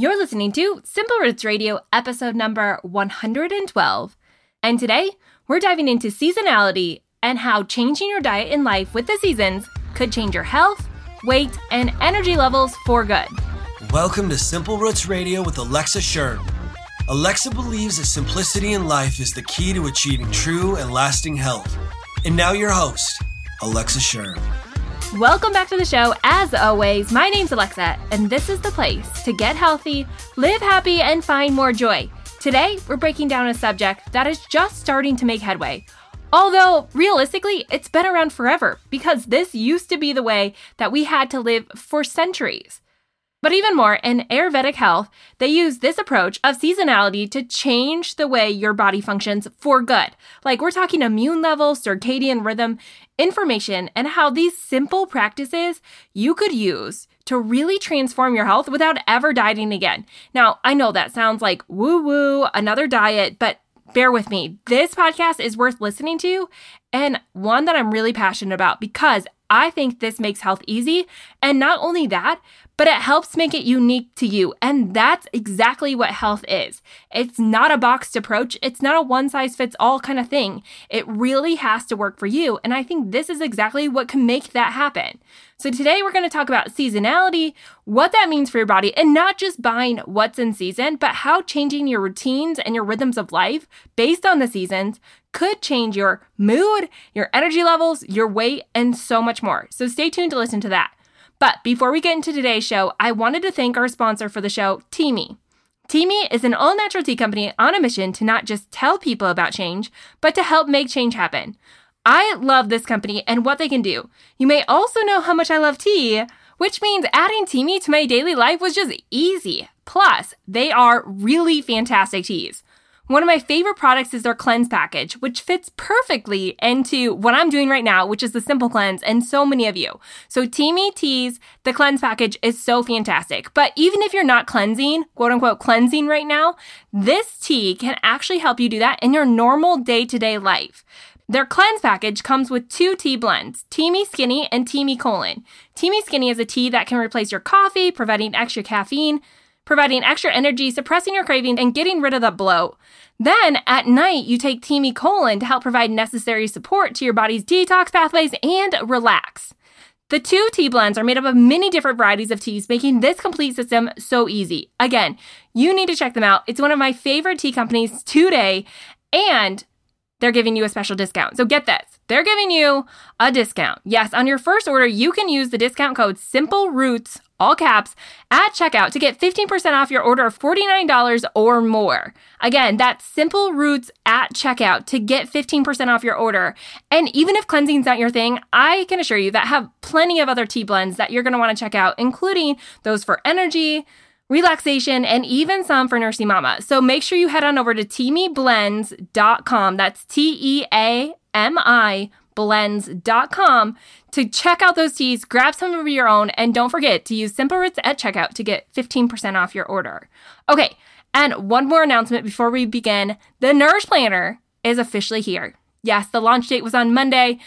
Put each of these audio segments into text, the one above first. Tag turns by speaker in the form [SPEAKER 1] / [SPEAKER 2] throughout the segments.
[SPEAKER 1] You're listening to Simple Roots Radio, episode number 112. And today, we're diving into seasonality and how changing your diet in life with the seasons could change your health, weight, and energy levels for good.
[SPEAKER 2] Welcome to Simple Roots Radio with Alexa Schirm. Alexa believes that simplicity in life is the key to achieving true and lasting health. And now, your host, Alexa Schirm.
[SPEAKER 1] Welcome back to the show. As always, my name's Alexa, and this is the place to get healthy, live happy, and find more joy. Today, we're breaking down a subject that is just starting to make headway. Although, realistically, it's been around forever because this used to be the way that we had to live for centuries. But even more, in Ayurvedic health, they use this approach of seasonality to change the way your body functions for good. Like we're talking immune level, circadian rhythm, information, and how these simple practices you could use to really transform your health without ever dieting again. Now, I know that sounds like woo woo, another diet, but bear with me. This podcast is worth listening to and one that I'm really passionate about because I think this makes health easy. And not only that, but it helps make it unique to you. And that's exactly what health is. It's not a boxed approach, it's not a one size fits all kind of thing. It really has to work for you. And I think this is exactly what can make that happen. So today we're going to talk about seasonality, what that means for your body, and not just buying what's in season, but how changing your routines and your rhythms of life based on the seasons could change your mood, your energy levels, your weight, and so much more. So stay tuned to listen to that. But before we get into today's show, I wanted to thank our sponsor for the show, Teami. Teami is an all natural tea company on a mission to not just tell people about change, but to help make change happen. I love this company and what they can do. You may also know how much I love tea, which means adding Teami to my daily life was just easy. Plus, they are really fantastic teas. One of my favorite products is their cleanse package, which fits perfectly into what I'm doing right now, which is the simple cleanse, and so many of you. So Teami Teas, the cleanse package is so fantastic. But even if you're not cleansing, quote unquote cleansing right now, this tea can actually help you do that in your normal day to day life. Their cleanse package comes with two tea blends, Teami Skinny and Teami Colon. Teami Skinny is a tea that can replace your coffee, providing extra caffeine, providing extra energy, suppressing your craving, and getting rid of the bloat. Then at night, you take Teami Colon to help provide necessary support to your body's detox pathways and relax. The two tea blends are made up of many different varieties of teas, making this complete system so easy. Again, you need to check them out. It's one of my favorite tea companies today, and they're giving you a special discount. So get this. They're giving you a discount. Yes, on your first order, you can use the discount code Simple Roots, all caps, at checkout to get 15% off your order of $49 or more. Again, that's Simple Roots at checkout to get 15% off your order. And even if cleansing's not your thing, I can assure you that have plenty of other tea blends that you're going to want to check out, including those for energy, relaxation, and even some for nursing mama. So make sure you head on over to teamiblends.com. That's T E A M I blends.com to check out those teas, grab some of your own, and don't forget to use Simple Roots at checkout to get 15% off your order. Okay, and one more announcement before we begin the Nourish Planner is officially here. Yes, the launch date was on Monday.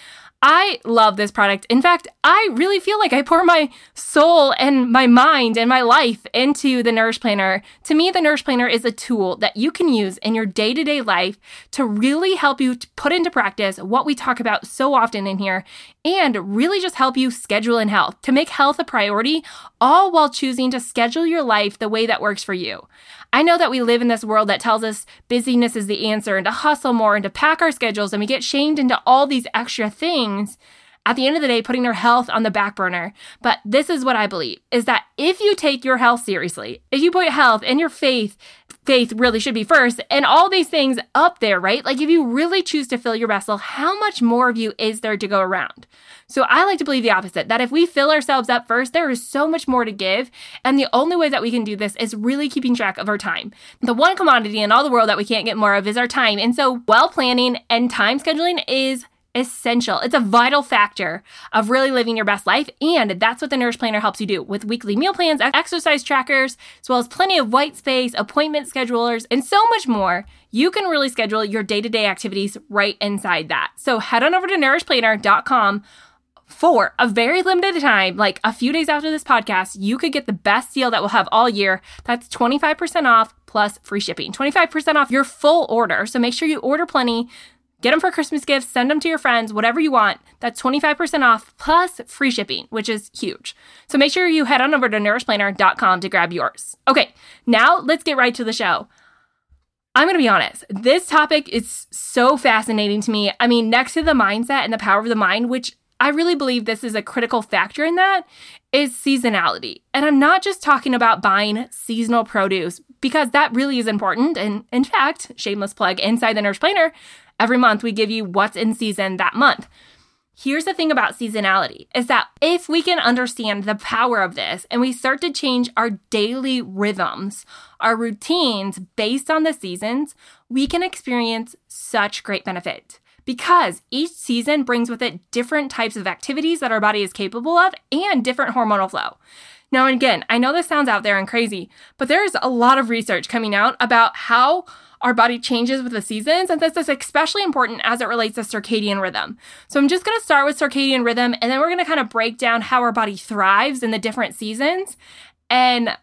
[SPEAKER 1] I love this product. In fact, I really feel like I pour my soul and my mind and my life into the Nourish Planner. To me, the Nourish Planner is a tool that you can use in your day to day life to really help you put into practice what we talk about so often in here and really just help you schedule in health, to make health a priority, all while choosing to schedule your life the way that works for you. I know that we live in this world that tells us busyness is the answer and to hustle more and to pack our schedules, and we get shamed into all these extra things. At the end of the day, putting our health on the back burner. But this is what I believe is that if you take your health seriously, if you put health and your faith faith really should be first and all these things up there, right? Like if you really choose to fill your vessel, how much more of you is there to go around? So I like to believe the opposite that if we fill ourselves up first, there is so much more to give. And the only way that we can do this is really keeping track of our time. The one commodity in all the world that we can't get more of is our time. And so well planning and time scheduling is essential. It's a vital factor of really living your best life. And that's what the Nourish Planner helps you do with weekly meal plans, exercise trackers, as well as plenty of white space, appointment schedulers, and so much more. You can really schedule your day to day activities right inside that. So head on over to nourishplanner.com For a very limited time, like a few days after this podcast, you could get the best deal that we'll have all year. That's 25% off plus free shipping. 25% off your full order. So make sure you order plenty. Get them for Christmas gifts, send them to your friends, whatever you want. That's 25% off plus free shipping, which is huge. So make sure you head on over to nourishplanner.com to grab yours. Okay, now let's get right to the show. I'm going to be honest, this topic is so fascinating to me. I mean, next to the mindset and the power of the mind, which I really believe this is a critical factor in that, is seasonality. And I'm not just talking about buying seasonal produce because that really is important. And in fact, shameless plug inside the Nourish Planner, Every month, we give you what's in season that month. Here's the thing about seasonality is that if we can understand the power of this and we start to change our daily rhythms, our routines based on the seasons, we can experience such great benefit because each season brings with it different types of activities that our body is capable of and different hormonal flow. Now, again, I know this sounds out there and crazy, but there's a lot of research coming out about how our body changes with the seasons, and this is especially important as it relates to circadian rhythm. So I'm just going to start with circadian rhythm, and then we're going to kind of break down how our body thrives in the different seasons and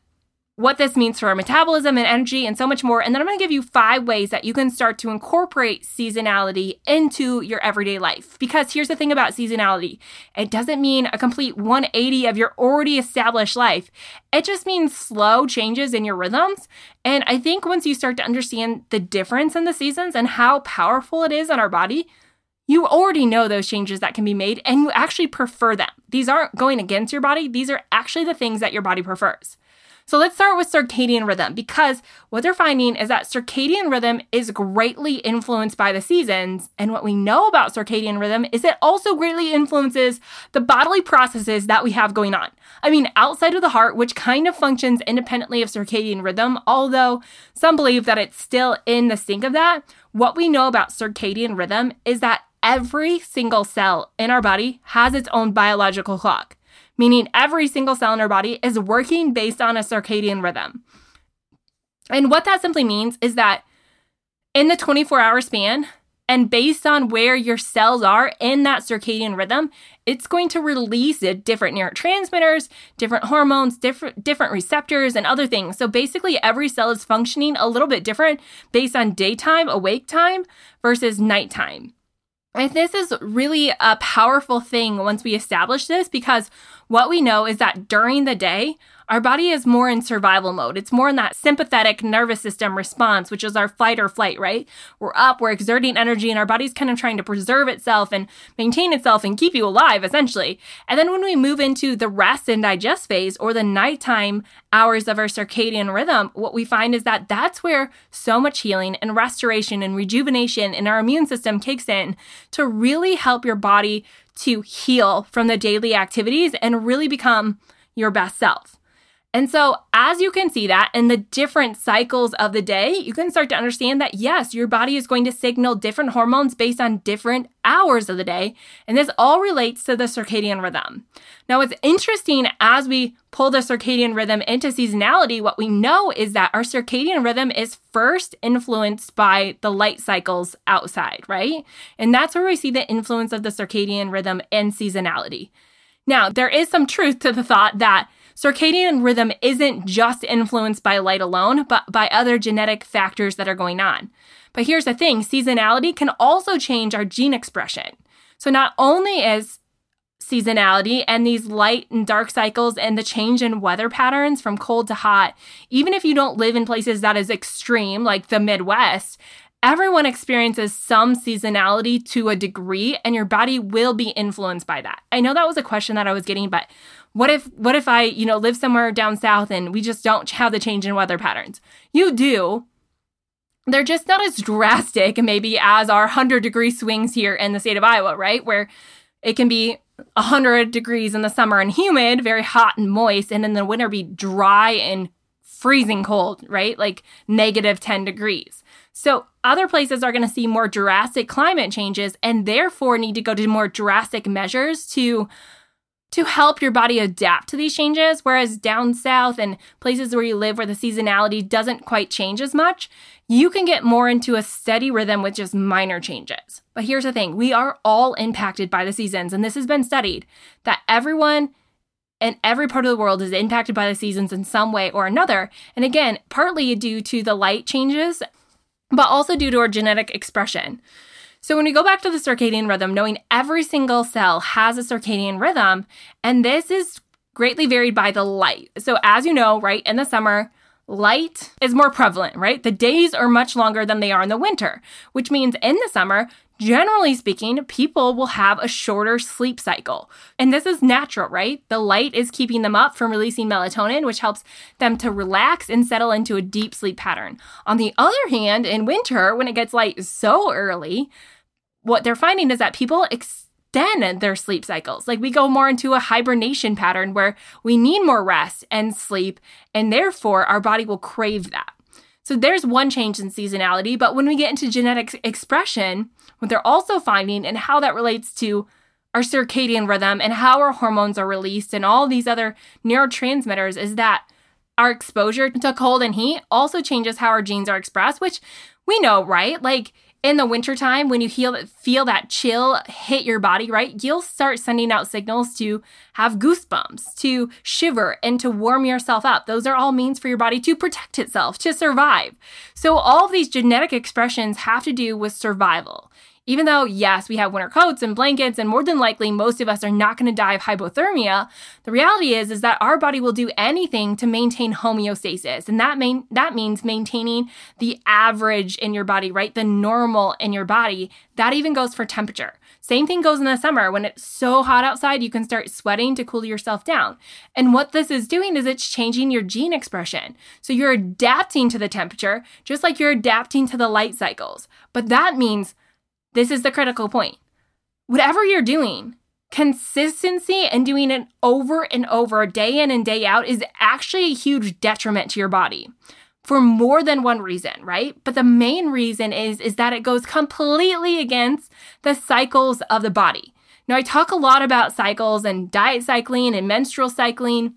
[SPEAKER 1] what this means for our metabolism and energy and so much more. And then I'm going to give you five ways that you can start to incorporate seasonality into your everyday life. Because here's the thing about seasonality it doesn't mean a complete 180 of your already established life, it just means slow changes in your rhythms. And I think once you start to understand the difference in the seasons and how powerful it is on our body, you already know those changes that can be made and you actually prefer them. These aren't going against your body, these are actually the things that your body prefers. So let's start with circadian rhythm because what they're finding is that circadian rhythm is greatly influenced by the seasons. And what we know about circadian rhythm is it also greatly influences the bodily processes that we have going on. I mean, outside of the heart, which kind of functions independently of circadian rhythm, although some believe that it's still in the sync of that, what we know about circadian rhythm is that every single cell in our body has its own biological clock meaning every single cell in our body is working based on a circadian rhythm. And what that simply means is that in the 24 hour span, and based on where your cells are in that circadian rhythm, it's going to release different neurotransmitters, different hormones, different different receptors and other things. So basically every cell is functioning a little bit different based on daytime awake time versus nighttime. And this is really a powerful thing once we establish this because what we know is that during the day, our body is more in survival mode. It's more in that sympathetic nervous system response, which is our fight or flight, right? We're up, we're exerting energy, and our body's kind of trying to preserve itself and maintain itself and keep you alive, essentially. And then when we move into the rest and digest phase or the nighttime hours of our circadian rhythm, what we find is that that's where so much healing and restoration and rejuvenation in our immune system kicks in to really help your body to heal from the daily activities and really become your best self. And so, as you can see that in the different cycles of the day, you can start to understand that yes, your body is going to signal different hormones based on different hours of the day. And this all relates to the circadian rhythm. Now, what's interesting as we pull the circadian rhythm into seasonality, what we know is that our circadian rhythm is first influenced by the light cycles outside, right? And that's where we see the influence of the circadian rhythm and seasonality. Now, there is some truth to the thought that Circadian rhythm isn't just influenced by light alone, but by other genetic factors that are going on. But here's the thing seasonality can also change our gene expression. So not only is seasonality and these light and dark cycles and the change in weather patterns from cold to hot, even if you don't live in places that is extreme like the Midwest, everyone experiences some seasonality to a degree and your body will be influenced by that. I know that was a question that I was getting, but what if what if I, you know, live somewhere down south and we just don't have the change in weather patterns? You do. They're just not as drastic maybe as our 100 degree swings here in the state of Iowa, right? Where it can be 100 degrees in the summer and humid, very hot and moist, and in the winter be dry and freezing cold, right? Like negative 10 degrees. So other places are going to see more drastic climate changes and therefore need to go to more drastic measures to to help your body adapt to these changes. Whereas down south and places where you live where the seasonality doesn't quite change as much, you can get more into a steady rhythm with just minor changes. But here's the thing we are all impacted by the seasons, and this has been studied that everyone in every part of the world is impacted by the seasons in some way or another. And again, partly due to the light changes, but also due to our genetic expression. So when we go back to the circadian rhythm, knowing every single cell has a circadian rhythm, and this is greatly varied by the light. So as you know, right, in the summer, light is more prevalent, right? The days are much longer than they are in the winter, which means in the summer, generally speaking, people will have a shorter sleep cycle. And this is natural, right? The light is keeping them up from releasing melatonin, which helps them to relax and settle into a deep sleep pattern. On the other hand, in winter, when it gets light so early, what they're finding is that people extend their sleep cycles. Like we go more into a hibernation pattern where we need more rest and sleep, and therefore our body will crave that. So there's one change in seasonality, but when we get into genetic expression, what they're also finding and how that relates to our circadian rhythm and how our hormones are released and all these other neurotransmitters is that our exposure to cold and heat also changes how our genes are expressed, which we know, right? Like in the wintertime, when you feel, feel that chill hit your body, right, you'll start sending out signals to have goosebumps, to shiver, and to warm yourself up. Those are all means for your body to protect itself, to survive. So, all of these genetic expressions have to do with survival. Even though, yes, we have winter coats and blankets, and more than likely most of us are not going to die of hypothermia, the reality is, is that our body will do anything to maintain homeostasis. And that, main, that means maintaining the average in your body, right? The normal in your body. That even goes for temperature. Same thing goes in the summer. When it's so hot outside, you can start sweating to cool yourself down. And what this is doing is it's changing your gene expression. So you're adapting to the temperature, just like you're adapting to the light cycles. But that means this is the critical point. Whatever you're doing, consistency and doing it over and over, day in and day out, is actually a huge detriment to your body for more than one reason, right? But the main reason is, is that it goes completely against the cycles of the body. Now, I talk a lot about cycles and diet cycling and menstrual cycling.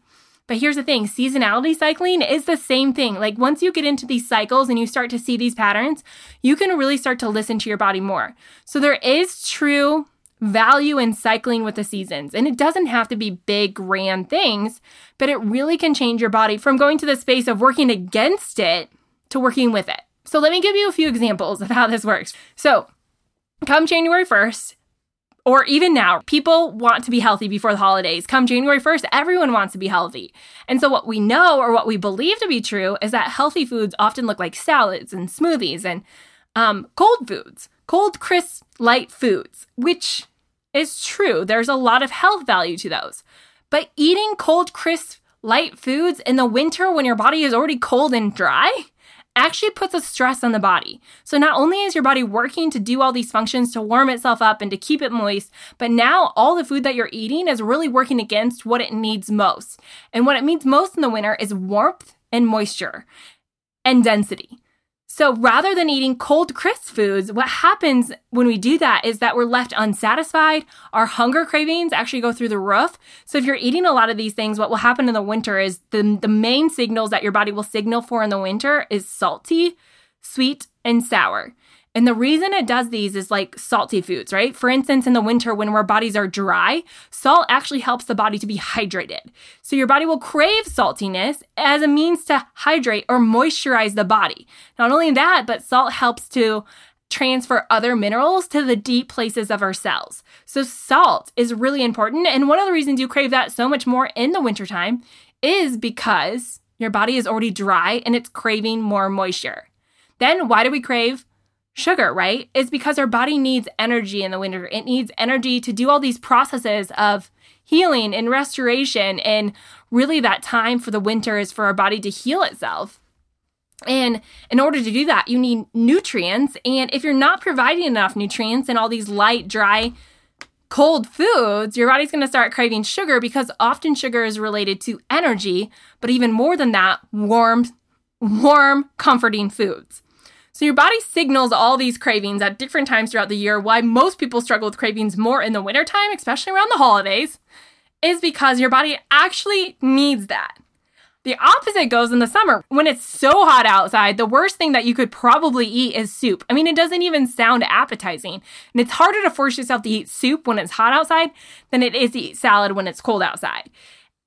[SPEAKER 1] But here's the thing seasonality cycling is the same thing. Like once you get into these cycles and you start to see these patterns, you can really start to listen to your body more. So there is true value in cycling with the seasons. And it doesn't have to be big, grand things, but it really can change your body from going to the space of working against it to working with it. So let me give you a few examples of how this works. So come January 1st, or even now, people want to be healthy before the holidays. Come January 1st, everyone wants to be healthy. And so, what we know or what we believe to be true is that healthy foods often look like salads and smoothies and um, cold foods, cold, crisp, light foods, which is true. There's a lot of health value to those. But eating cold, crisp, light foods in the winter when your body is already cold and dry actually puts a stress on the body. So not only is your body working to do all these functions to warm itself up and to keep it moist, but now all the food that you're eating is really working against what it needs most. And what it needs most in the winter is warmth and moisture and density. So rather than eating cold, crisp foods, what happens when we do that is that we're left unsatisfied. Our hunger cravings actually go through the roof. So if you're eating a lot of these things, what will happen in the winter is the, the main signals that your body will signal for in the winter is salty, sweet, and sour. And the reason it does these is like salty foods, right? For instance, in the winter when our bodies are dry, salt actually helps the body to be hydrated. So your body will crave saltiness as a means to hydrate or moisturize the body. Not only that, but salt helps to transfer other minerals to the deep places of our cells. So salt is really important. And one of the reasons you crave that so much more in the wintertime is because your body is already dry and it's craving more moisture. Then why do we crave sugar, right? Is because our body needs energy in the winter. It needs energy to do all these processes of healing and restoration. And really, that time for the winter is for our body to heal itself. And in order to do that, you need nutrients. And if you're not providing enough nutrients in all these light, dry, cold foods, your body's going to start craving sugar because often sugar is related to energy, but even more than that, warm, warm, comforting foods. So your body signals all these cravings at different times throughout the year, why most people struggle with cravings more in the wintertime, especially around the holidays. is because your body actually needs that. The opposite goes in the summer. When it's so hot outside, the worst thing that you could probably eat is soup. I mean, it doesn't even sound appetizing. And it's harder to force yourself to eat soup when it's hot outside than it is to eat salad when it's cold outside.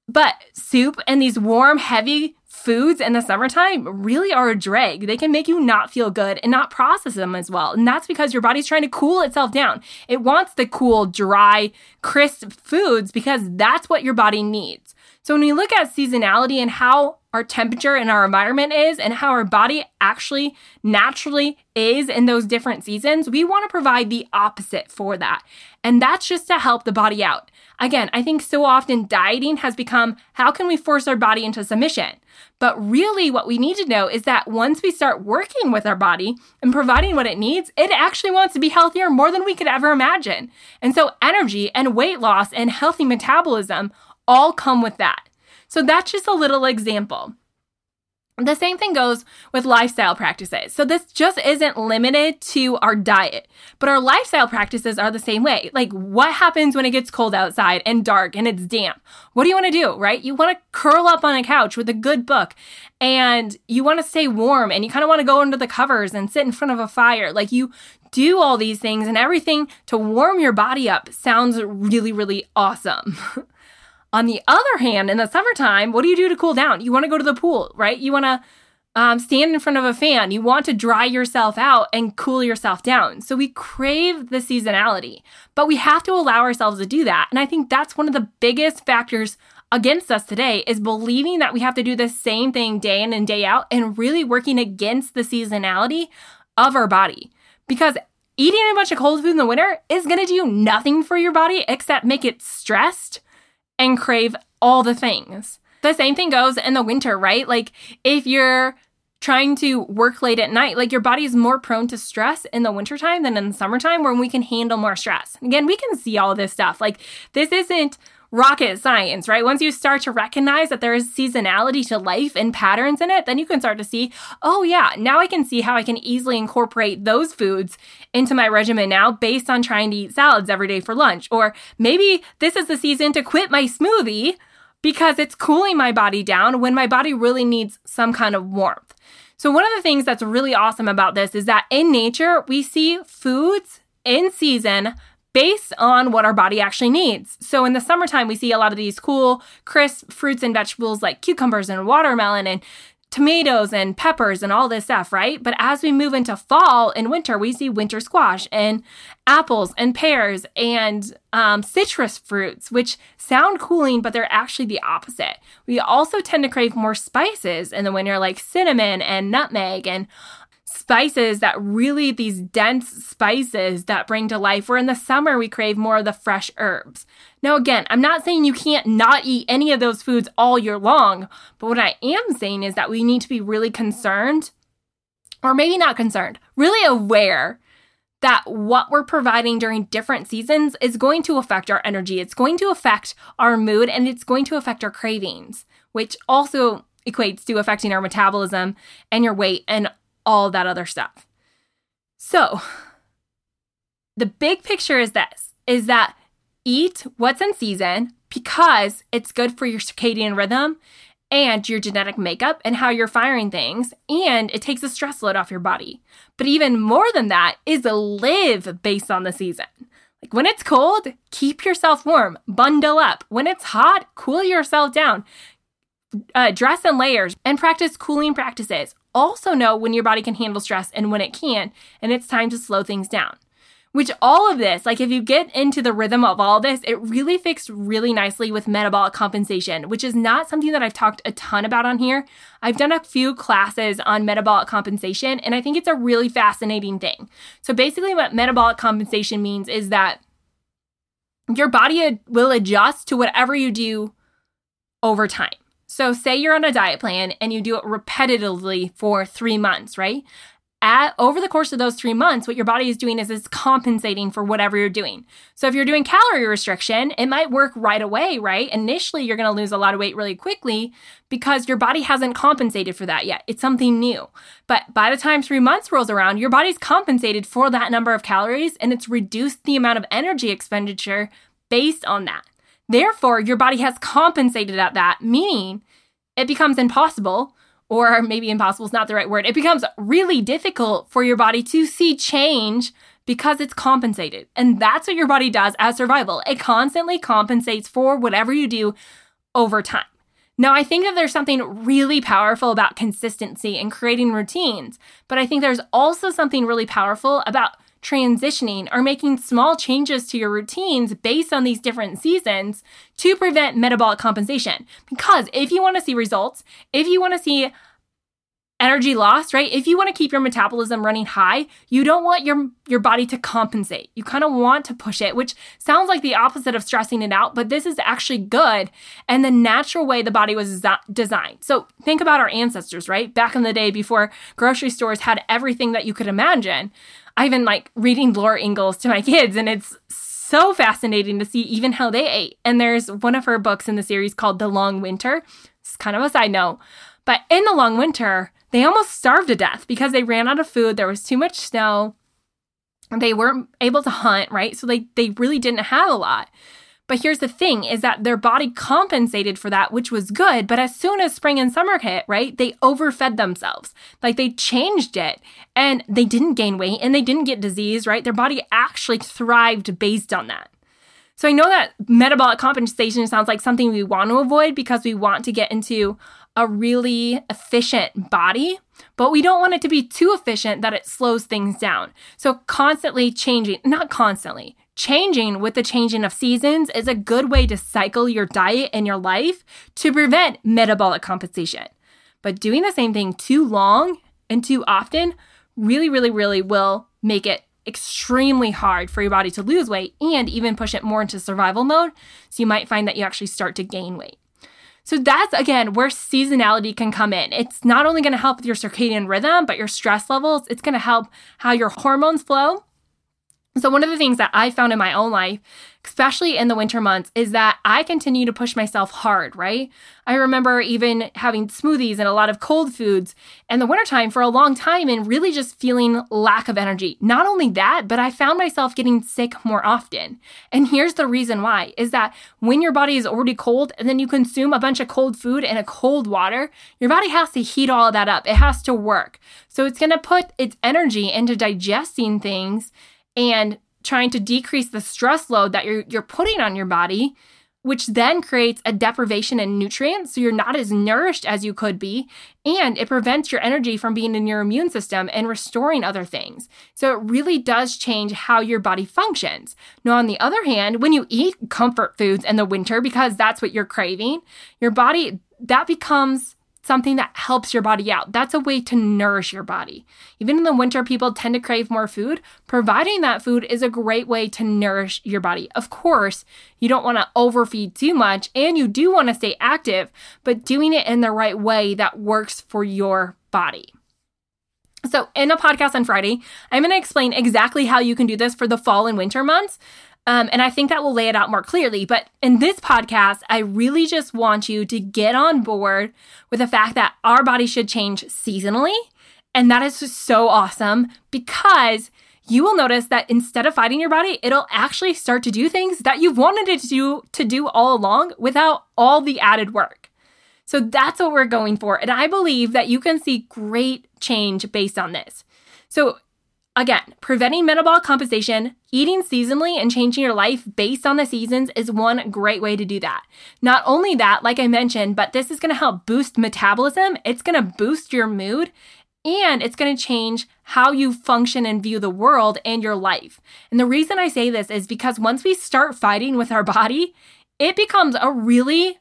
[SPEAKER 1] But soup and these warm, heavy foods in the summertime really are a drag. They can make you not feel good and not process them as well. And that's because your body's trying to cool itself down. It wants the cool, dry, crisp foods because that's what your body needs. So when we look at seasonality and how our temperature and our environment is and how our body actually naturally is in those different seasons, we want to provide the opposite for that. And that's just to help the body out. Again, I think so often dieting has become how can we force our body into submission? But really, what we need to know is that once we start working with our body and providing what it needs, it actually wants to be healthier more than we could ever imagine. And so, energy and weight loss and healthy metabolism all come with that. So that's just a little example. The same thing goes with lifestyle practices. So this just isn't limited to our diet, but our lifestyle practices are the same way. Like what happens when it gets cold outside and dark and it's damp? What do you want to do, right? You want to curl up on a couch with a good book and you want to stay warm and you kind of want to go under the covers and sit in front of a fire. Like you do all these things and everything to warm your body up sounds really, really awesome. On the other hand, in the summertime, what do you do to cool down? You want to go to the pool, right? You want to um, stand in front of a fan. You want to dry yourself out and cool yourself down. So we crave the seasonality, but we have to allow ourselves to do that. And I think that's one of the biggest factors against us today is believing that we have to do the same thing day in and day out and really working against the seasonality of our body. Because eating a bunch of cold food in the winter is going to do nothing for your body except make it stressed and crave all the things. The same thing goes in the winter, right? Like if you're trying to work late at night, like your body is more prone to stress in the wintertime than in the summertime when we can handle more stress. Again, we can see all this stuff. Like this isn't rocket science, right? Once you start to recognize that there is seasonality to life and patterns in it, then you can start to see, oh, yeah, now I can see how I can easily incorporate those foods into my regimen now based on trying to eat salads every day for lunch. Or maybe this is the season to quit my smoothie because it's cooling my body down when my body really needs some kind of warmth. So, one of the things that's really awesome about this is that in nature, we see foods in season based on what our body actually needs. So in the summertime, we see a lot of these cool, crisp fruits and vegetables like cucumbers and watermelon and tomatoes and peppers and all this stuff, right? But as we move into fall and winter, we see winter squash and apples and pears and um, citrus fruits, which sound cooling, but they're actually the opposite. We also tend to crave more spices in the winter, like cinnamon and nutmeg and spices that really these dense spices that bring to life where in the summer we crave more of the fresh herbs. Now again i'm not saying you can't not eat any of those foods all year long but what i am saying is that we need to be really concerned or maybe not concerned really aware that what we're providing during different seasons is going to affect our energy it's going to affect our mood and it's going to affect our cravings which also equates to affecting our metabolism and your weight and all that other stuff. So, the big picture is this is that eat what's in season because it's good for your circadian rhythm and your genetic makeup and how you're firing things, and it takes the stress load off your body. But even more than that is live based on the season. Like when it's cold, keep yourself warm, bundle up. When it's hot, cool yourself down. Uh, dress in layers and practice cooling practices also know when your body can handle stress and when it can't, and it's time to slow things down. Which all of this, like if you get into the rhythm of all this, it really fits really nicely with metabolic compensation, which is not something that I've talked a ton about on here. I've done a few classes on metabolic compensation, and I think it's a really fascinating thing. So basically, what metabolic compensation means is that your body will adjust to whatever you do over time. So, say you're on a diet plan and you do it repetitively for three months, right? At, over the course of those three months, what your body is doing is it's compensating for whatever you're doing. So if you're doing calorie restriction, it might work right away, right? Initially, you're going to lose a lot of weight really quickly because your body hasn't compensated for that yet. It's something new. But by the time three months rolls around, your body's compensated for that number of calories and it's reduced the amount of energy expenditure based on that. Therefore, your body has compensated at that, meaning it becomes impossible, or maybe impossible is not the right word. It becomes really difficult for your body to see change because it's compensated. And that's what your body does as survival. It constantly compensates for whatever you do over time. Now, I think that there's something really powerful about consistency and creating routines, but I think there's also something really powerful about transitioning or making small changes to your routines based on these different seasons to prevent metabolic compensation. Because if you want to see results, if you want to see energy loss, right? If you want to keep your metabolism running high, you don't want your your body to compensate. You kind of want to push it, which sounds like the opposite of stressing it out, but this is actually good and the natural way the body was designed. So, think about our ancestors, right? Back in the day before grocery stores had everything that you could imagine. I've been like reading Laura Ingalls to my kids and it's so fascinating to see even how they ate. And there's one of her books in the series called The Long Winter. It's kind of a side note. But in the long winter, they almost starved to death because they ran out of food. There was too much snow. They weren't able to hunt, right? So they, they really didn't have a lot. But here's the thing is that their body compensated for that, which was good. But as soon as spring and summer hit, right, they overfed themselves. Like they changed it and they didn't gain weight and they didn't get disease, right? Their body actually thrived based on that. So I know that metabolic compensation sounds like something we want to avoid because we want to get into a really efficient body, but we don't want it to be too efficient that it slows things down. So constantly changing, not constantly, changing with the changing of seasons is a good way to cycle your diet and your life to prevent metabolic compensation. But doing the same thing too long and too often really, really, really will make it extremely hard for your body to lose weight and even push it more into survival mode. So you might find that you actually start to gain weight. So that's again where seasonality can come in. It's not only going to help with your circadian rhythm, but your stress levels. It's going to help how your hormones flow so, one of the things that I found in my own life, especially in the winter months, is that I continue to push myself hard, right? I remember even having smoothies and a lot of cold foods in the wintertime for a long time and really just feeling lack of energy. Not only that, but I found myself getting sick more often. And here's the reason why is that when your body is already cold and then you consume a bunch of cold food and a cold water, your body has to heat all that up. It has to work. So, it's going to put its energy into digesting things and trying to decrease the stress load that you're you're putting on your body which then creates a deprivation in nutrients. So you're not as nourished as you could be and it prevents your energy from being in your immune system and restoring other things. So it really does change how your body functions. Now on the other hand when you eat comfort foods in the winter because that's what you're craving your body that becomes something that helps your body out. That's a way to nourish your body. Even in the winter, people tend to crave more food. Providing that food is a great way to nourish your body. Of course, you don't want to overfeed too much and you do want to stay active, but doing it in the right way that works for your body. So, in a podcast on Friday, I'm going to explain exactly how you can do this for the fall and winter months. Um, and I think that will lay it out more clearly. But in this podcast, I really just want you to get on board with the fact that our body should change seasonally. And that is just so awesome because you will notice that instead of fighting your body, it'll actually start to do things that you've wanted it to do, to do all along without all the added work. So that's what we're going for. And I believe that you can see great change based on this. So Again, preventing metabolic compensation, eating seasonally, and changing your life based on the seasons is one great way to do that. Not only that, like I mentioned, but this is gonna help boost metabolism, it's gonna boost your mood, and it's gonna change how you function and view the world and your life. And the reason I say this is because once we start fighting with our body, it becomes a really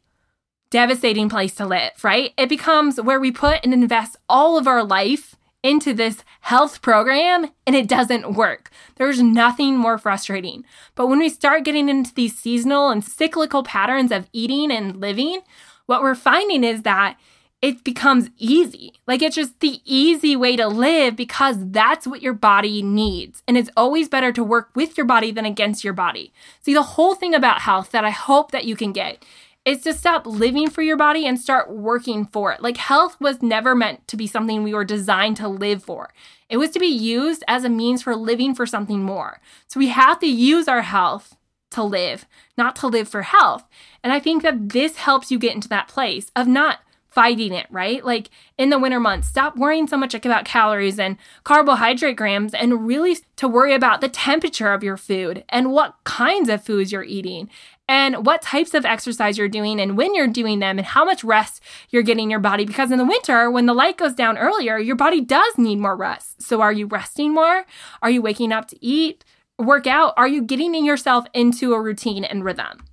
[SPEAKER 1] devastating place to live, right? It becomes where we put and invest all of our life into this health program and it doesn't work. There's nothing more frustrating. But when we start getting into these seasonal and cyclical patterns of eating and living, what we're finding is that it becomes easy. Like it's just the easy way to live because that's what your body needs. And it's always better to work with your body than against your body. See, the whole thing about health that I hope that you can get is to stop living for your body and start working for it. Like health was never meant to be something we were designed to live for. It was to be used as a means for living for something more. So we have to use our health to live, not to live for health. And I think that this helps you get into that place of not fighting it, right? Like in the winter months, stop worrying so much about calories and carbohydrate grams and really to worry about the temperature of your food and what kinds of foods you're eating and what types of exercise you're doing and when you're doing them and how much rest you're getting your body. Because in the winter, when the light goes down earlier, your body does need more rest. So are you resting more? Are you waking up to eat, work out? Are you getting yourself into a routine and rhythm?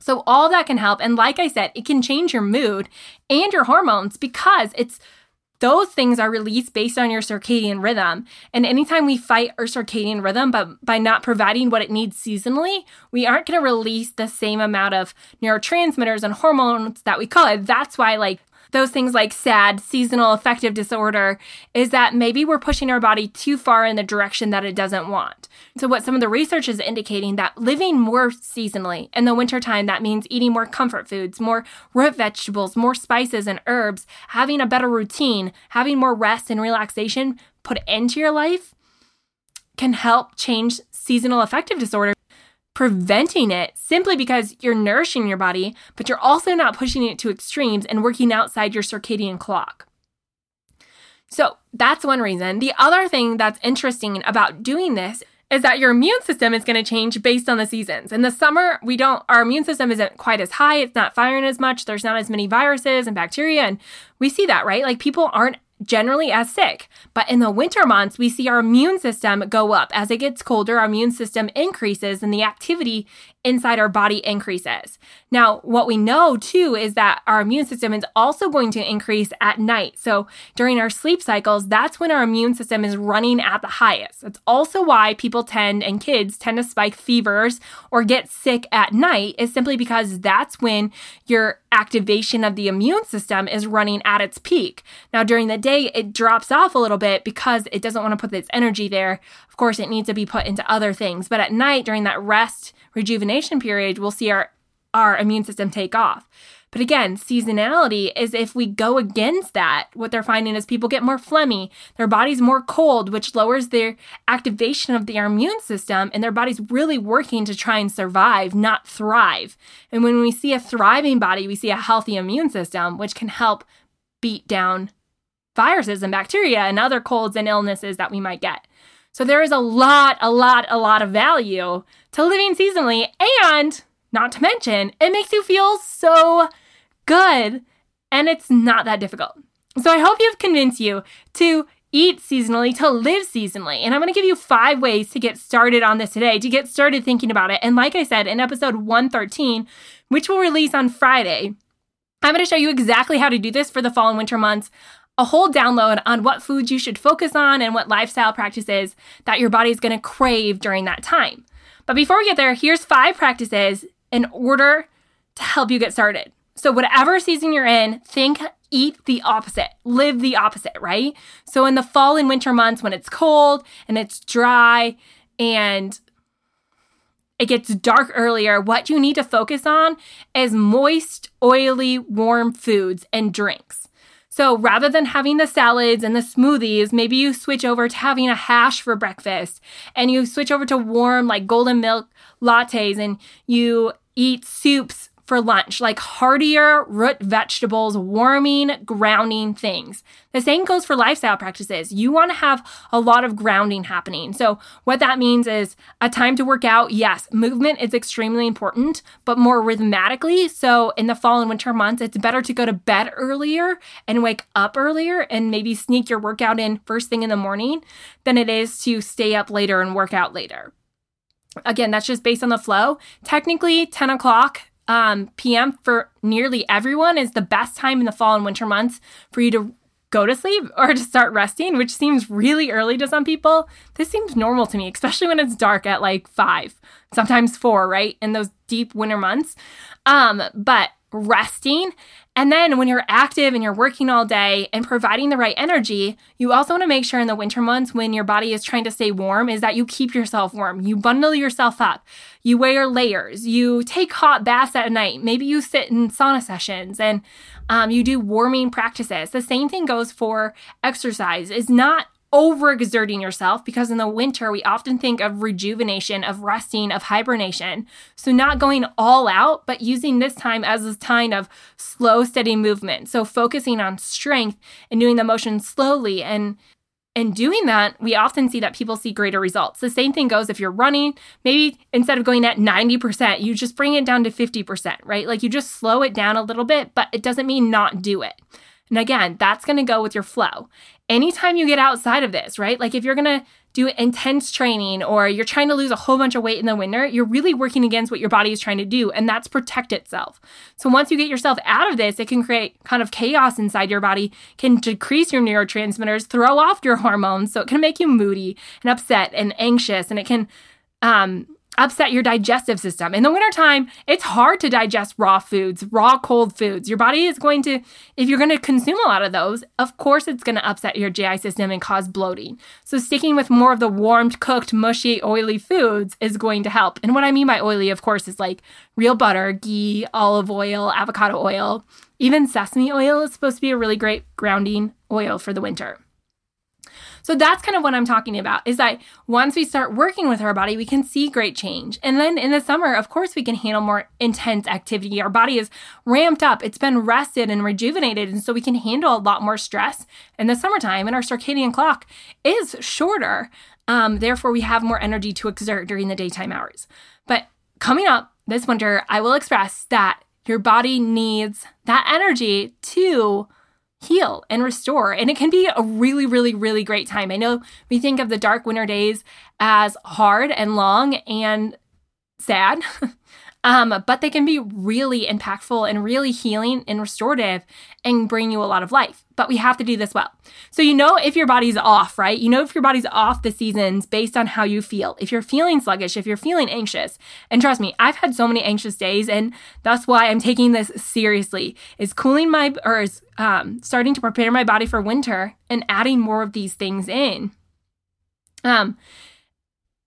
[SPEAKER 1] So all that can help. And like I said, it can change your mood and your hormones because it's those things are released based on your circadian rhythm. And anytime we fight our circadian rhythm, but by not providing what it needs seasonally, we aren't going to release the same amount of neurotransmitters and hormones that we could. That's why, like, those things like SAD, seasonal affective disorder, is that maybe we're pushing our body too far in the direction that it doesn't want. So, what some of the research is indicating that living more seasonally in the wintertime, that means eating more comfort foods, more root vegetables, more spices and herbs, having a better routine, having more rest and relaxation put into your life can help change seasonal affective disorder preventing it simply because you're nourishing your body, but you're also not pushing it to extremes and working outside your circadian clock. So that's one reason. The other thing that's interesting about doing this is that your immune system is going to change based on the seasons. In the summer, we don't our immune system isn't quite as high, it's not firing as much, there's not as many viruses and bacteria and we see that, right? Like people aren't generally as sick. But in the winter months, we see our immune system go up. As it gets colder, our immune system increases and the activity inside our body increases. Now, what we know too is that our immune system is also going to increase at night. So during our sleep cycles, that's when our immune system is running at the highest. That's also why people tend and kids tend to spike fevers or get sick at night, is simply because that's when your activation of the immune system is running at its peak. Now, during the day, it drops off a little bit because it doesn't want to put its energy there. Course, it needs to be put into other things. But at night, during that rest, rejuvenation period, we'll see our, our immune system take off. But again, seasonality is if we go against that, what they're finding is people get more phlegmy, their body's more cold, which lowers their activation of their immune system, and their body's really working to try and survive, not thrive. And when we see a thriving body, we see a healthy immune system, which can help beat down viruses and bacteria and other colds and illnesses that we might get. So there is a lot, a lot, a lot of value to living seasonally. And not to mention, it makes you feel so good and it's not that difficult. So I hope you've convinced you to eat seasonally, to live seasonally. And I'm going to give you five ways to get started on this today, to get started thinking about it. And like I said in episode 113, which will release on Friday, I'm going to show you exactly how to do this for the fall and winter months a whole download on what foods you should focus on and what lifestyle practices that your body is going to crave during that time. But before we get there, here's five practices in order to help you get started. So, whatever season you're in, think, eat the opposite, live the opposite, right? So, in the fall and winter months when it's cold and it's dry and it gets dark earlier, what you need to focus on is moist, oily, warm foods and drinks. So rather than having the salads and the smoothies, maybe you switch over to having a hash for breakfast. And you switch over to warm, like golden milk lattes and you eat soups for lunch, like heartier root vegetables, warming, grounding things. The same goes for lifestyle practices. You want to have a lot of grounding happening. So, what that means is a time to work out. Yes, movement is extremely important, but more rhythmically. So, in the fall and winter months, it's better to go to bed earlier and wake up earlier and maybe sneak your workout in first thing in the morning than it is to stay up later and work out later. Again, that's just based on the flow. Technically, 10 o'clock um, p.m. for nearly everyone is the best time in the fall and winter months for you to go to sleep or to start resting, which seems really early to some people. This seems normal to me, especially when it's dark at like five, sometimes four, right? In those deep winter months. Um, but resting. And then when you're active and you're working all day and providing the right energy, you also want to make sure in the winter months when your body is trying to stay warm is that you keep yourself warm. You bundle yourself up. You wear layers. You take hot baths at night. Maybe you sit in sauna sessions and um, you do warming practices. The same thing goes for exercise. Is not overexerting yourself because in the winter we often think of rejuvenation, of resting, of hibernation. So not going all out, but using this time as a time of slow, steady movement. So focusing on strength and doing the motion slowly and and doing that, we often see that people see greater results. The same thing goes if you're running, maybe instead of going at 90%, you just bring it down to 50%, right? Like you just slow it down a little bit, but it doesn't mean not do it. And again, that's going to go with your flow. Anytime you get outside of this, right? Like if you're going to do intense training or you're trying to lose a whole bunch of weight in the winter, you're really working against what your body is trying to do, and that's protect itself. So once you get yourself out of this, it can create kind of chaos inside your body, can decrease your neurotransmitters, throw off your hormones, so it can make you moody and upset and anxious, and it can um, upset your digestive system. In the wintertime, it's hard to digest raw foods, raw cold foods. Your body is going to, if you're going to consume a lot of those, of course it's going to upset your GI system and cause bloating. So sticking with more of the warmed, cooked, mushy, oily foods is going to help. And what I mean by oily, of course, is like real butter, ghee, olive oil, avocado oil. Even sesame oil is supposed to be a really great grounding oil for the winter. So that's kind of what I'm talking about is that once we start working with our body, we can see great change. And then in the summer, of course, we can handle more intense activity. Our body is ramped up, it's been rested and rejuvenated. And so we can handle a lot more stress in the summertime. And our circadian clock is shorter. Um, therefore, we have more energy to exert during the daytime hours. But coming up this winter, I will express that your body needs that energy to heal and restore. And it can be a really, really, really great time. I know we think of the dark winter days as hard and long and sad. Um, but they can be really impactful and really healing and restorative and bring you a lot of life. But we have to do this well. So, you know, if your body's off, right? You know, if your body's off the seasons based on how you feel. If you're feeling sluggish, if you're feeling anxious, and trust me, I've had so many anxious days, and that's why I'm taking this seriously is cooling my or is um, starting to prepare my body for winter and adding more of these things in. Um,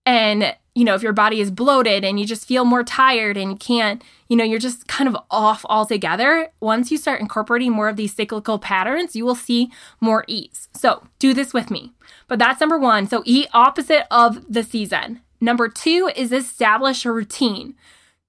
[SPEAKER 1] and you know, if your body is bloated and you just feel more tired and you can't, you know, you're just kind of off altogether, once you start incorporating more of these cyclical patterns, you will see more ease. So do this with me. But that's number one. So eat opposite of the season. Number two is establish a routine.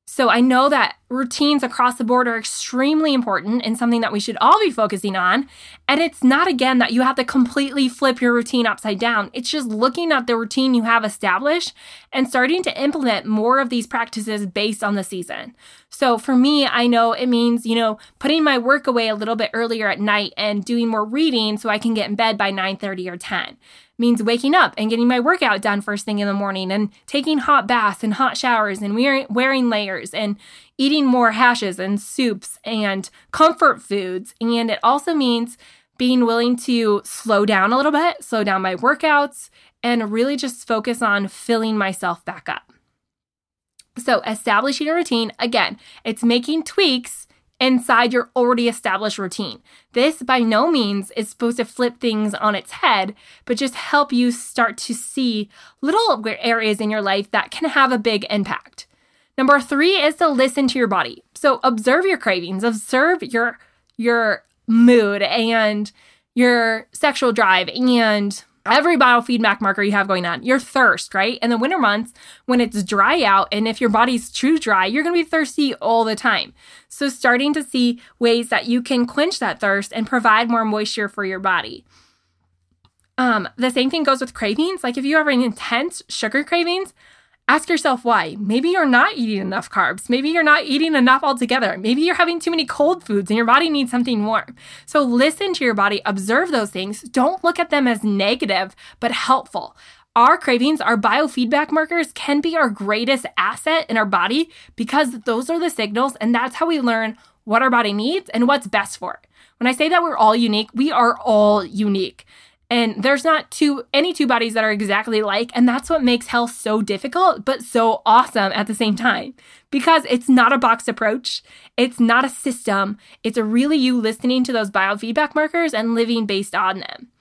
[SPEAKER 1] So I know that routines across the board are extremely important and something that we should all be focusing on. And it's not, again, that you have to completely flip your routine upside down. It's just looking at the routine you have established and starting to implement more of these practices based on the season. So for me, I know it means, you know, putting my work away a little bit earlier at night and doing more reading so I can get in bed by 9 30 or 10 means waking up and getting my workout done first thing in the morning and taking hot baths and hot showers and wearing, wearing layers and eating more hashes and soups and comfort foods. And it also means being willing to slow down a little bit, slow down my workouts, and really just focus on filling myself back up. So, establishing a routine, again, it's making tweaks inside your already established routine. This by no means is supposed to flip things on its head, but just help you start to see little areas in your life that can have a big impact. Number 3 is to listen to your body. So observe your cravings, observe your your mood and your sexual drive and every biofeedback marker you have going on, your thirst, right? In the winter months, when it's dry out, and if your body's too dry, you're gonna be thirsty all the time. So, starting to see ways that you can quench that thirst and provide more moisture for your body. Um, the same thing goes with cravings. Like if you have an intense sugar cravings, Ask yourself why. Maybe you're not eating enough carbs. Maybe you're not eating enough altogether. Maybe you're having too many cold foods and your body needs something warm. So listen to your body, observe those things. Don't look at them as negative, but helpful. Our cravings, our biofeedback markers can be our greatest asset in our body because those are the signals and that's how we learn what our body needs and what's best for it. When I say that we're all unique, we are all unique. And there's not two any two bodies that are exactly alike, and that's what makes health so difficult but so awesome at the same time. Because it's not a box approach, it's not a system. It's really you listening to those biofeedback markers and living based on them.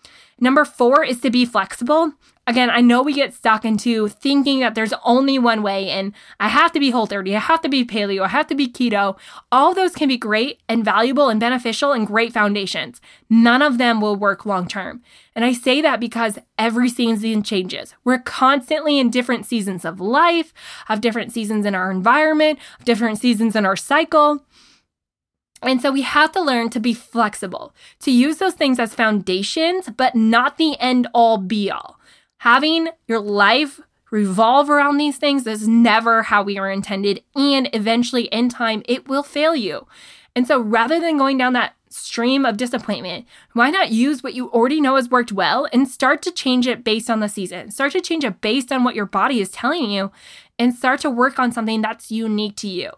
[SPEAKER 1] Number four is to be flexible. Again, I know we get stuck into thinking that there's only one way and I have to be whole 30, I have to be paleo, I have to be keto. All those can be great and valuable and beneficial and great foundations. None of them will work long term. And I say that because every season changes. We're constantly in different seasons of life, of different seasons in our environment, of different seasons in our cycle. And so we have to learn to be flexible, to use those things as foundations, but not the end all be all. Having your life revolve around these things is never how we are intended. And eventually, in time, it will fail you. And so rather than going down that stream of disappointment, why not use what you already know has worked well and start to change it based on the season? Start to change it based on what your body is telling you and start to work on something that's unique to you.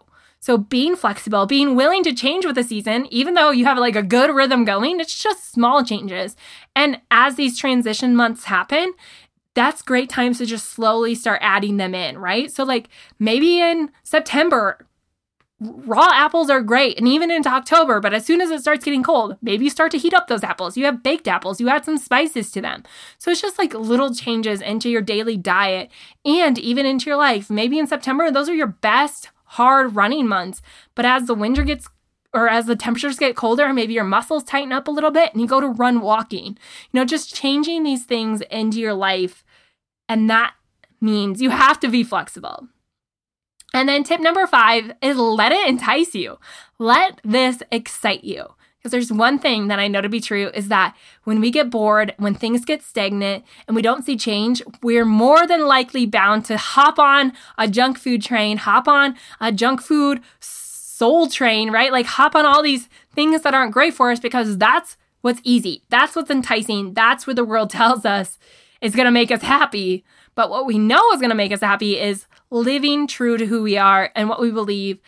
[SPEAKER 1] So being flexible, being willing to change with the season, even though you have like a good rhythm going, it's just small changes. And as these transition months happen, that's great times to just slowly start adding them in, right? So like maybe in September, raw apples are great and even into October, but as soon as it starts getting cold, maybe you start to heat up those apples. You have baked apples, you add some spices to them. So it's just like little changes into your daily diet and even into your life. Maybe in September, those are your best hard running months. But as the winter gets or as the temperatures get colder, maybe your muscles tighten up a little bit and you go to run walking. You know, just changing these things into your life. And that means you have to be flexible. And then tip number five is let it entice you. Let this excite you. Because there's one thing that I know to be true is that when we get bored, when things get stagnant, and we don't see change, we're more than likely bound to hop on a junk food train, hop on a junk food soul train, right? Like hop on all these things that aren't great for us because that's what's easy. That's what's enticing. That's what the world tells us is going to make us happy. But what we know is going to make us happy is living true to who we are and what we believe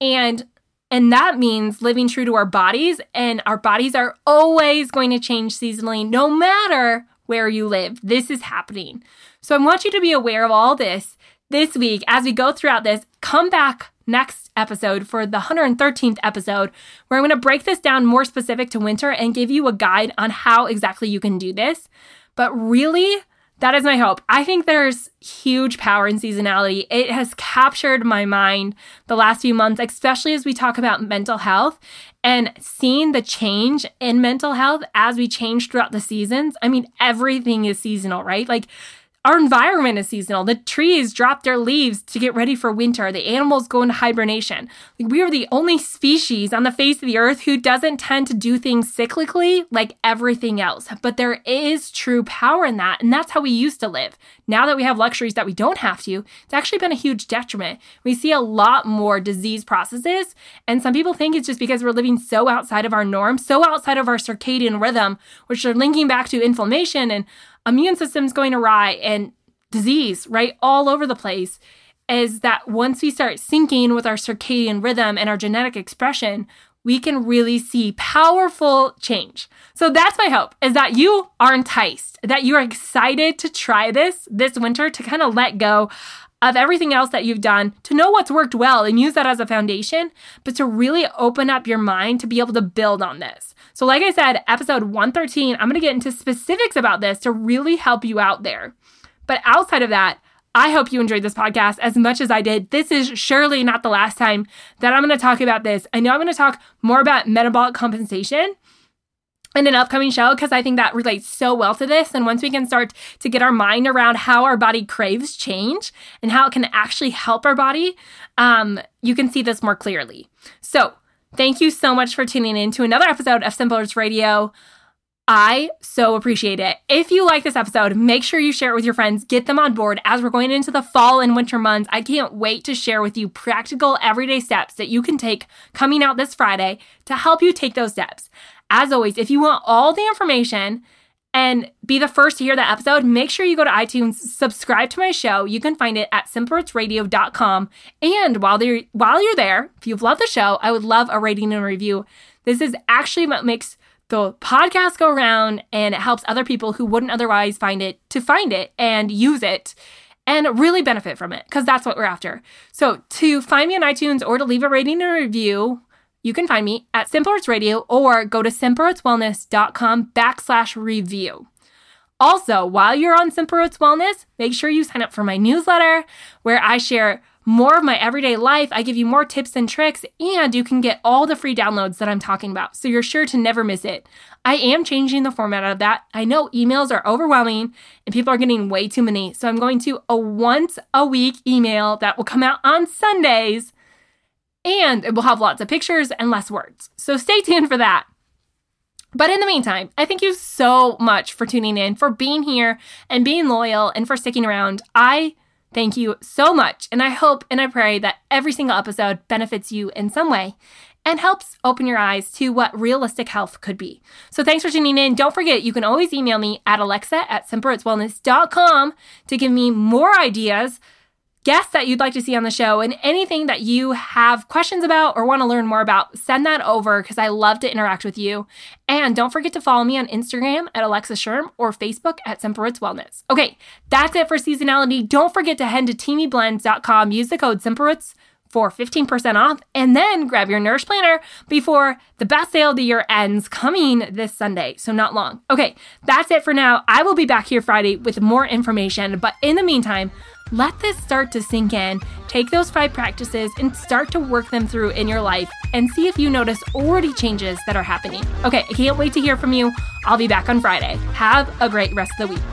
[SPEAKER 1] and and that means living true to our bodies, and our bodies are always going to change seasonally, no matter where you live. This is happening. So I want you to be aware of all this this week as we go throughout this. Come back next episode for the 113th episode, where I'm going to break this down more specific to winter and give you a guide on how exactly you can do this. But really, that is my hope. I think there's huge power in seasonality. It has captured my mind the last few months, especially as we talk about mental health and seeing the change in mental health as we change throughout the seasons. I mean, everything is seasonal, right? Like, our environment is seasonal. The trees drop their leaves to get ready for winter. The animals go into hibernation. We are the only species on the face of the earth who doesn't tend to do things cyclically like everything else. But there is true power in that. And that's how we used to live. Now that we have luxuries that we don't have to, it's actually been a huge detriment. We see a lot more disease processes. And some people think it's just because we're living so outside of our norm, so outside of our circadian rhythm, which are linking back to inflammation and immune system's going awry and disease, right? All over the place. Is that once we start syncing with our circadian rhythm and our genetic expression, we can really see powerful change. So that's my hope is that you are enticed, that you are excited to try this this winter to kind of let go of everything else that you've done, to know what's worked well and use that as a foundation, but to really open up your mind to be able to build on this. So, like I said, episode 113, I'm to get into specifics about this to really help you out there. But outside of that, I hope you enjoyed this podcast as much as I did. This is surely not the last time that I'm going to talk about this. I know I'm going to talk more about metabolic compensation in an upcoming show because I think that relates so well to this. And once we can start to get our mind around how our body craves change and how it can actually help our body, um, you can see this more clearly. So, thank you so much for tuning in to another episode of Simple Roots Radio. I so appreciate it. If you like this episode, make sure you share it with your friends. Get them on board as we're going into the fall and winter months. I can't wait to share with you practical everyday steps that you can take coming out this Friday to help you take those steps. As always, if you want all the information and be the first to hear that episode, make sure you go to iTunes, subscribe to my show. You can find it at simplerootsradio.com. And while while you're there, if you've loved the show, I would love a rating and review. This is actually what makes the podcast go around and it helps other people who wouldn't otherwise find it to find it and use it and really benefit from it because that's what we're after. So to find me on iTunes or to leave a rating and review, you can find me at Simple Roots Radio or go to simplerootswellness.com backslash review. Also, while you're on Simple Roots Wellness, make sure you sign up for my newsletter where I share more of my everyday life. I give you more tips and tricks, and you can get all the free downloads that I'm talking about. So you're sure to never miss it. I am changing the format of that. I know emails are overwhelming and people are getting way too many. So I'm going to a once a week email that will come out on Sundays and it will have lots of pictures and less words. So stay tuned for that. But in the meantime, I thank you so much for tuning in, for being here and being loyal and for sticking around. I Thank you so much. And I hope and I pray that every single episode benefits you in some way and helps open your eyes to what realistic health could be. So thanks for tuning in. Don't forget, you can always email me at alexa at simplerootswellness.com to give me more ideas guests that you'd like to see on the show and anything that you have questions about or want to learn more about, send that over because I love to interact with you. And don't forget to follow me on Instagram at Alexa Schirm or Facebook at Simple Roots Wellness. Okay, that's it for seasonality. Don't forget to head to teamiblends.com, use the code SimpleRoots for 15% off, and then grab your Nourish Planner before the best sale of the year ends coming this Sunday, so not long. Okay, that's it for now. I will be back here Friday with more information, but in the meantime, let this start to sink in. Take those five practices and start to work them through in your life and see if you notice already changes that are happening. Okay, I can't wait to hear from you. I'll be back on Friday. Have a great rest of the week.